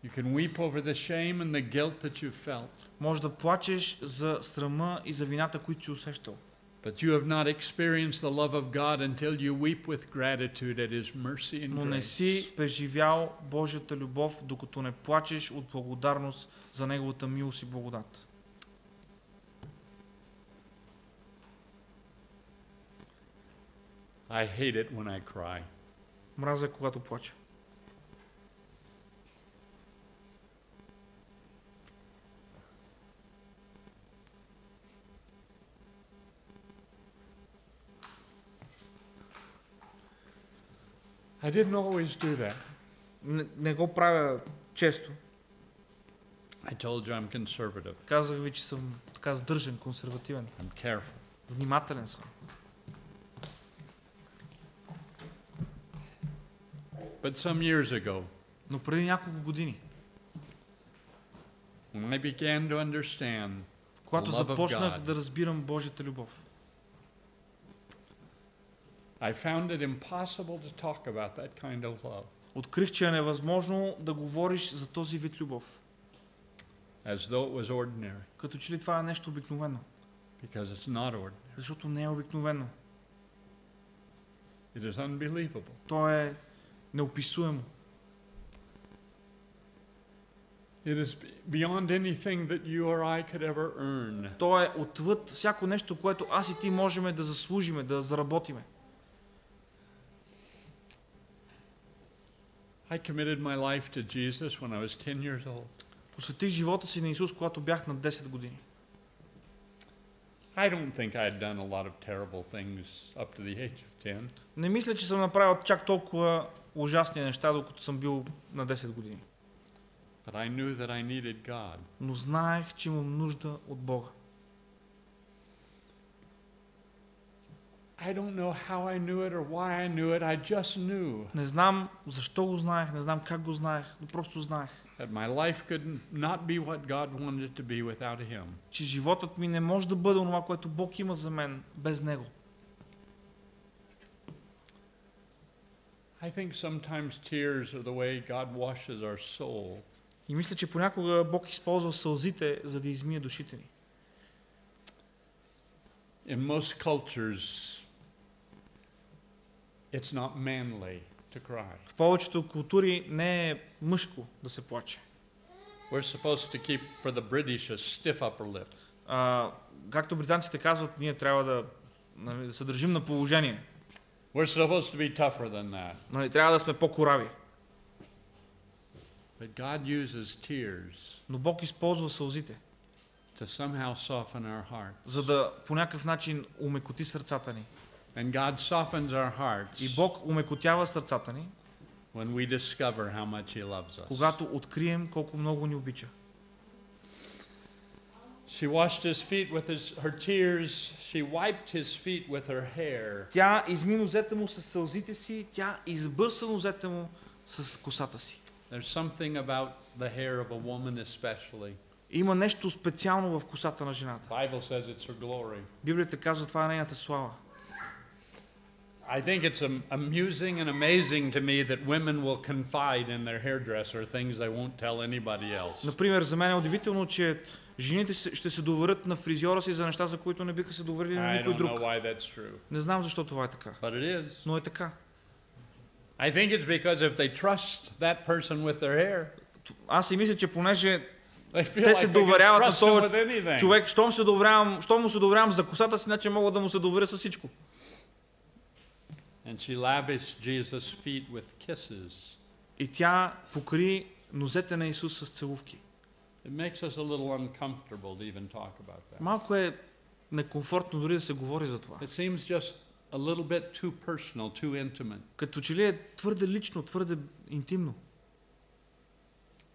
You can weep over the shame and the guilt that you felt. Може да плачеш за срама и за вината, които си усещал. But you have not experienced the love of God until you weep with gratitude at His mercy and Но не grace. си преживял Божията любов, докато не плачеш от благодарност за Неговата милост и благодат. I hate it when I cry. Мразя, когато плача. I didn't always do that. Не, не го правя често. I told you I'm conservative. Казах ви, че съм така сдържан, консервативен. I'm careful. Внимателен съм. But some years ago, Но преди няколко години, when I began to understand когато започнах God. да разбирам Божията любов, I found it impossible to talk about that kind of love открих, че е невъзможно да говориш за този вид любов. as though it was ordinary, Като че ли това е нещо обикновено. because it's not ordinary. Защото не е обикновено. It is unbelievable. То е неописуемо. It is beyond anything that you or I could ever earn. То е отвъд всяко нещо, което аз и ти можем да заслужиме, да заработиме. I committed my life to Jesus when I was 10 years old. Посветих живота си на Исус, когато бях на 10 години. I don't think I had done a lot of terrible things up to the age of 10. Не мисля, че съм направил чак толкова ужасни неща, докато съм бил на 10 години. But I knew that I needed God. Но знаех, че имам нужда от Бога. I don't know how I knew it or why I knew it. I just knew Не знам защо го знаех, не знам как го знаех, но просто знаех, that my life could not be what God wanted it to be without Him. че животът ми не може да бъде това, което Бог има за мен без Него. I think sometimes tears are the way God washes our soul. И мисля, че понякога Бог използва сълзите, за да измие душите ни. In most cultures, it's not manly to cry. В повечето култури не е мъжко да се плаче. We're supposed to keep, for the British, a stiff upper lip. А, както британците казват, ние трябва да, нали, да се държим на положение. We're supposed to be tougher than that. Нали, трябва да сме по-корави. But God uses tears Но Бог използва сълзите, to somehow soften our hearts. за да по някакъв начин умекоти сърцата ни. And God softens our hearts И Бог умекотява сърцата ни, when we discover how much He loves us. когато открием колко много ни обича. She washed his feet with his, her tears. She wiped his feet with her hair. Тя изми нозете му с сълзите си, тя избърса нозете му с косата си. There's something about the hair of a woman, especially. Има нещо специално в косата на жената. The Bible says it's her glory. Библията казва, това е нейната слава. I think it's am- amusing and amazing to me that women will confide in their hairdresser things they won't tell anybody else. Например, за мен е удивително, че жените ще се доверят на фризьора си за неща, за които не биха се доверили на никой друг. Не знам защо това е така, но е така. I think it's because if they trust that person with their hair, Аз си мисля, че понеже те се доверяват на този човек, щом, се доверявам, щом му се доверявам за косата си, значи мога да му се доверя с всичко. And she lavished Jesus' feet with kisses. И тя покри нозете на Исус с целувки. It makes us a little uncomfortable to even talk about that. Малко е некомфортно дори да се говори за това. It seems just a little bit too personal, too intimate. Като че ли е твърде лично, твърде интимно.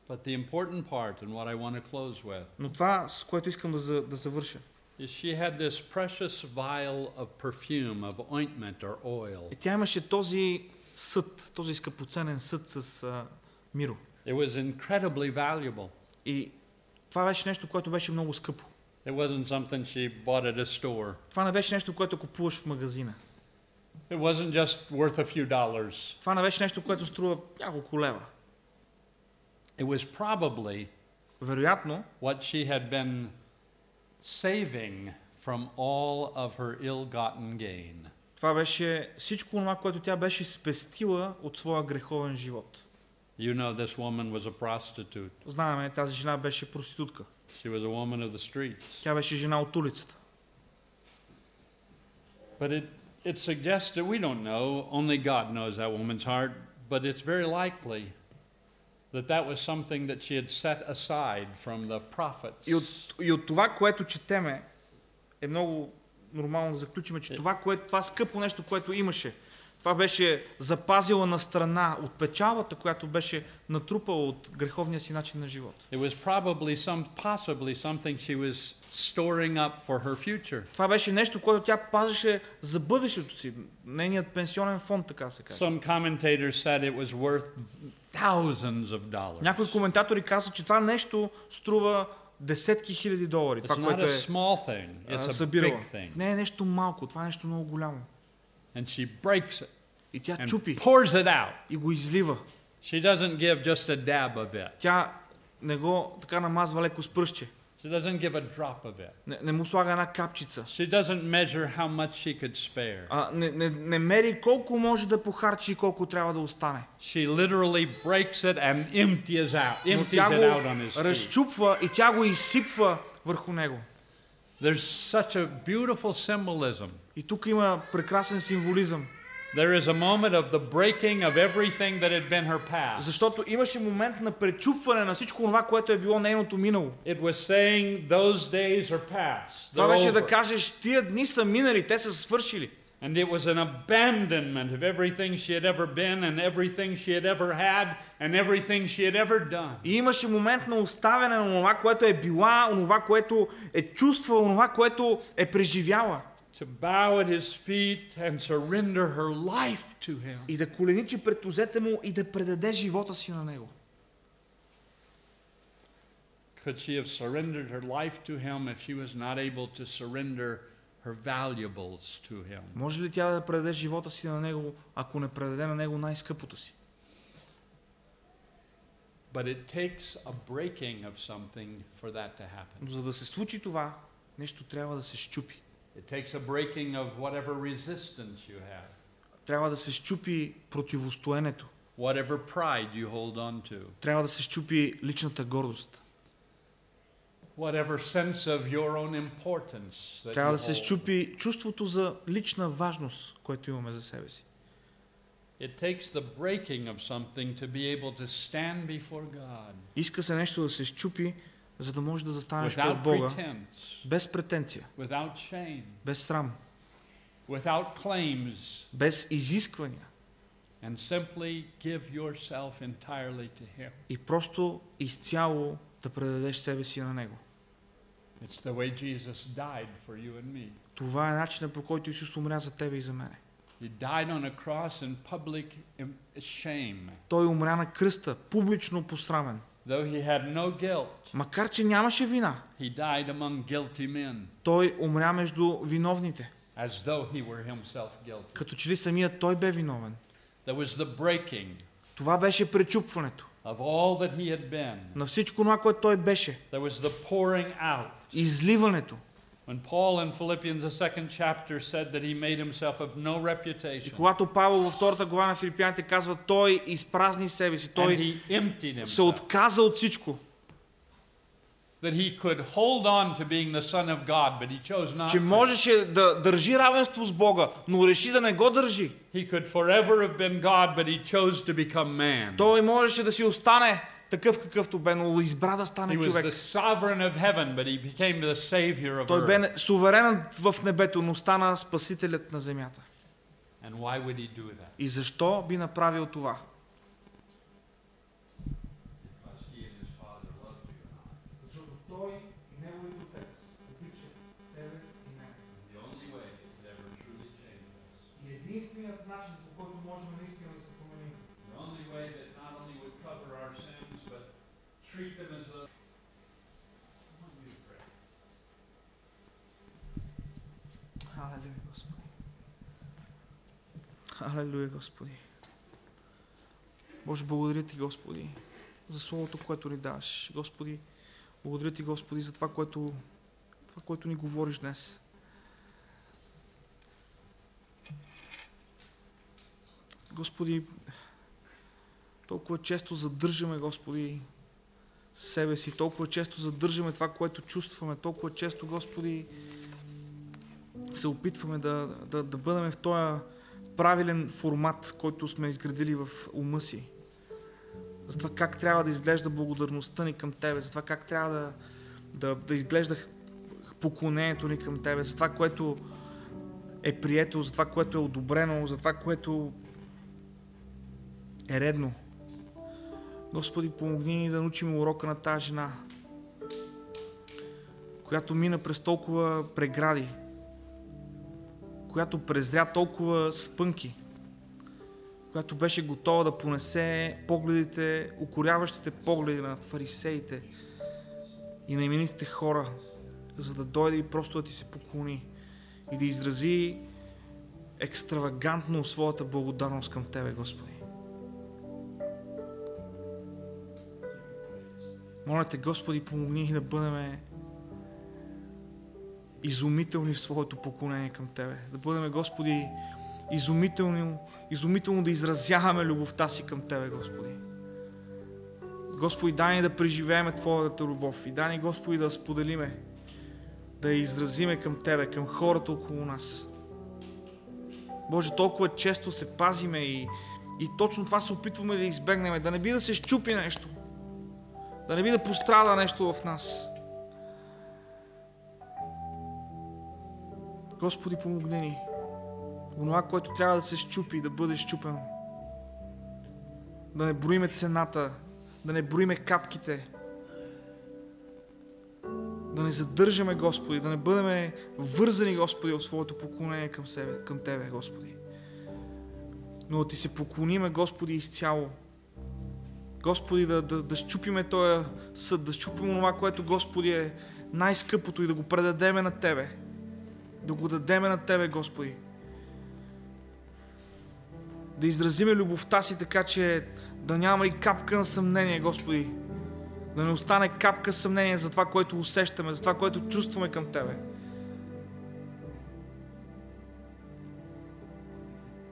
But the important part, and what I want to close with, Но това, с което искам да, за, да завърша. is she had this precious vial of perfume, of ointment or oil. И тя имаше този съд, този скъпоценен съд с а, миро. It was incredibly valuable. И това беше нещо, което беше много скъпо. It wasn't something she bought at a store. Това не беше нещо, което купуваш в магазина. It wasn't just worth a few dollars. Това не беше нещо, което струва няколко лева. It was probably Вероятно, what she had been saving from all of her ill-gotten gain. това беше всичко това, което тя беше спестила от своя греховен живот. You know this woman was a prostitute. Знаеме, тази жена беше проститутка. She was a woman of the streets. Тя беше жена от улицата. But it it suggests that we don't know, only God knows that woman's heart, but it's very likely that that was something that she had set aside from the profits. И от, и от това, което четеме, е много нормално да заключим, че това, което, това скъпо нещо, което имаше, това беше запазила на страна от печалата, която беше натрупала от греховния си начин на живот. It was probably some, possibly something she was storing up for her future. Това беше нещо, което тя пазеше за бъдещето си, нейният пенсионен фонд, така се каже. Some commentators said it was worth thousands of dollars. Някои коментатори казват, че това нещо струва десетки хиляди долари. Това, което е събирала. Не е нещо малко, това е нещо много голямо. And she breaks it И тя and чупи pours it out. и го излива. She doesn't give just a dab of it. Тя не го така намазва леко с пръстче. She doesn't give a drop of it. Не, не му слага една капчица. She doesn't measure how much she could spare. А, не, не, не мери колко може да похарчи и колко трябва да остане. She literally breaks it and empties out, Но empties тя it out on his го feet. разчупва и тя го изсипва върху него. There's such a beautiful symbolism. И тук има прекрасен символизъм. There is a moment of the breaking of everything that had been her past. Защото имаше момент на пречупване на всичко това, което е било нейното минало. It was saying those days are past. Това They're беше да over. кажеш, тия дни са минали, те са свършили. And it was an abandonment of everything she had ever been and everything she had ever had and everything she had ever done. И имаше момент на оставяне на това, което е била, онова, което е чувствала, онова, което е преживяла. to bow at his feet and surrender her life to him. и да коленичи пред тузете му и да предаде живота си на него. Could she have surrendered her life to him if she was not able to surrender her valuables to him? Може ли тя да предаде живота си на него, ако не предаде на него най-скъпото си? But it takes a breaking of something for that to happen. Но за да се случи това, нещо трябва да се щупи. It takes a breaking of whatever resistance you have, Трябва да се щупи противостоенето. whatever pride you hold on to, Трябва да се щупи личната гордост. whatever sense of your own importance that Трябва you да се hold. щупи чувството за лична важност, което имаме за себе си. It takes the breaking of something to be able to stand before God Иска се нещо да се щупи, за да можеш да застанеш пред Бога без претенция, без срам, без изисквания. И просто изцяло да предадеш себе си на Него. Това е начинът по който Исус умря за тебе и за мене. Той умря на кръста, публично посрамен though he had no guilt. Макар, че нямаше вина, He died among guilty men, той умря между виновните. as though he were himself guilty. Като че ли самият той бе виновен. There was the breaking Това беше пречупването of all that he had been. на всичко това, което той беше. There was the pouring out. Изливането. When Paul in Philippians, the second chapter, said that he made himself of no И reputation, когато Павел във втората глава на Филипяните казва, той изпразни себе си, and той he emptied се himself, отказа от всичко, that he could hold on to being the Son of God, but he chose not че to. можеше да държи равенство с Бога, но реши да не го държи. He could forever have been God, but he chose to become man. Той можеше да си остане такъв какъвто бе, но избра да стане човек. Той бе суверенът в небето, но стана спасителят на земята. И защо би направил това? Халелуя, Господи. Боже, благодаря Ти, Господи, за Словото, което ни даваш. Господи, благодаря Ти, Господи, за това, което, това, което ни говориш днес. Господи, толкова често задържаме, Господи, себе си, толкова често задържаме това, което чувстваме, толкова често, Господи, се опитваме да, да, да бъдем в този правилен формат, който сме изградили в ума си. За това как трябва да изглежда благодарността ни към Тебе, за това как трябва да, да, да изглежда поклонението ни към Тебе, за това, което е прието, за това, което е одобрено, за това, което е редно. Господи, помогни ни да научим урока на тази жена, която мина през толкова прегради, която презря толкова спънки, която беше готова да понесе погледите, укоряващите погледи на фарисеите и на именитите хора, за да дойде и просто да ти се поклони и да изрази екстравагантно своята благодарност към Тебе, Господи. Моля те, Господи, помогни ни да бъдем изумителни в своето поклонение към Тебе. Да бъдем, Господи, изумително, изумително да изразяваме любовта си към Тебе, Господи. Господи, дай ни да преживееме Твоята любов и дай ни, Господи, да споделиме, да я изразиме към Тебе, към хората около нас. Боже, толкова често се пазиме и, и точно това се опитваме да избегнем, да не би да се щупи нещо, да не би да пострада нещо в нас. Господи, помогни ни. Онова, което трябва да се щупи, да бъде щупено. Да не броиме цената, да не броиме капките. Да не задържаме, Господи, да не бъдем вързани, Господи, от своето поклонение към, себе, към Тебе, Господи. Но да Ти се поклониме, Господи, изцяло. Господи, да, да, да щупиме този съд, да щупим това, което, Господи, е най-скъпото и да го предадеме на Тебе. Да го дадеме на Тебе, Господи. Да изразиме любовта си така, че да няма и капка на съмнение, Господи. Да не остане капка съмнение за това, което усещаме, за това, което чувстваме към Тебе.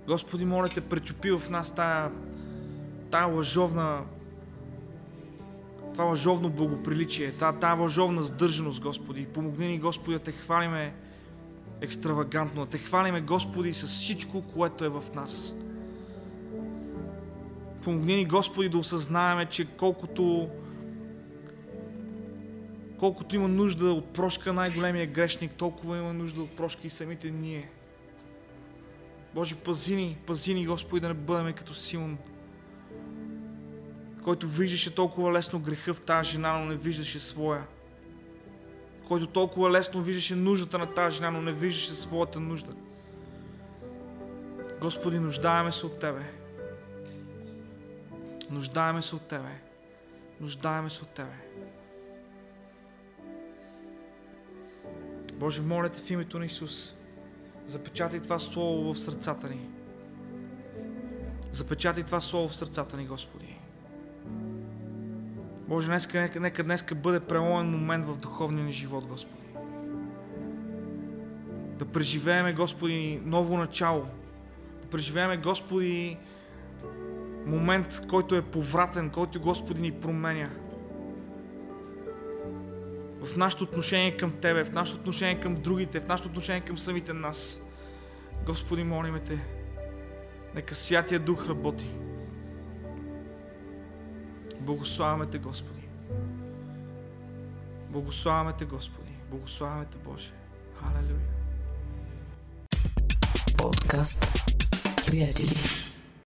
Господи, моля те, пречупи в нас тая, тая лъжовна това лъжовно благоприличие, тая, тая лъжовна сдържаност, Господи. Помогни ни, Господи, да те хвалиме екстравагантно, да те хвалиме, Господи, с всичко, което е в нас. Помогни ни, Господи, да осъзнаеме, че колкото колкото има нужда от прошка най-големия грешник, толкова има нужда от прошка и самите ние. Боже, пази ни, пази ни, Господи, да не бъдем като Симон, който виждаше толкова лесно греха в тази жена, но не виждаше своя. Който толкова лесно виждаше нуждата на тази жена, но не виждаше своята нужда. Господи, нуждаеме се от Тебе. Нуждаеме се от Тебе. Нуждаеме се от Тебе. Боже, моля Те в името на Исус, запечатай това Слово в сърцата ни. Запечатай това Слово в сърцата ни, Господи. Боже, нека, нека днеска бъде преломен момент в духовния ни живот, Господи. Да преживееме, Господи, ново начало. Да преживееме, Господи, момент, който е повратен, който Господи ни променя. В нашето отношение към Тебе, в нашето отношение към другите, в нашето отношение към самите нас. Господи, молиме Те, нека Святия Дух работи. Благославяме Те, Господи. Благославяме Те, Господи. Благославяме Те, Боже. Халелуя. Подкаст. Приятели.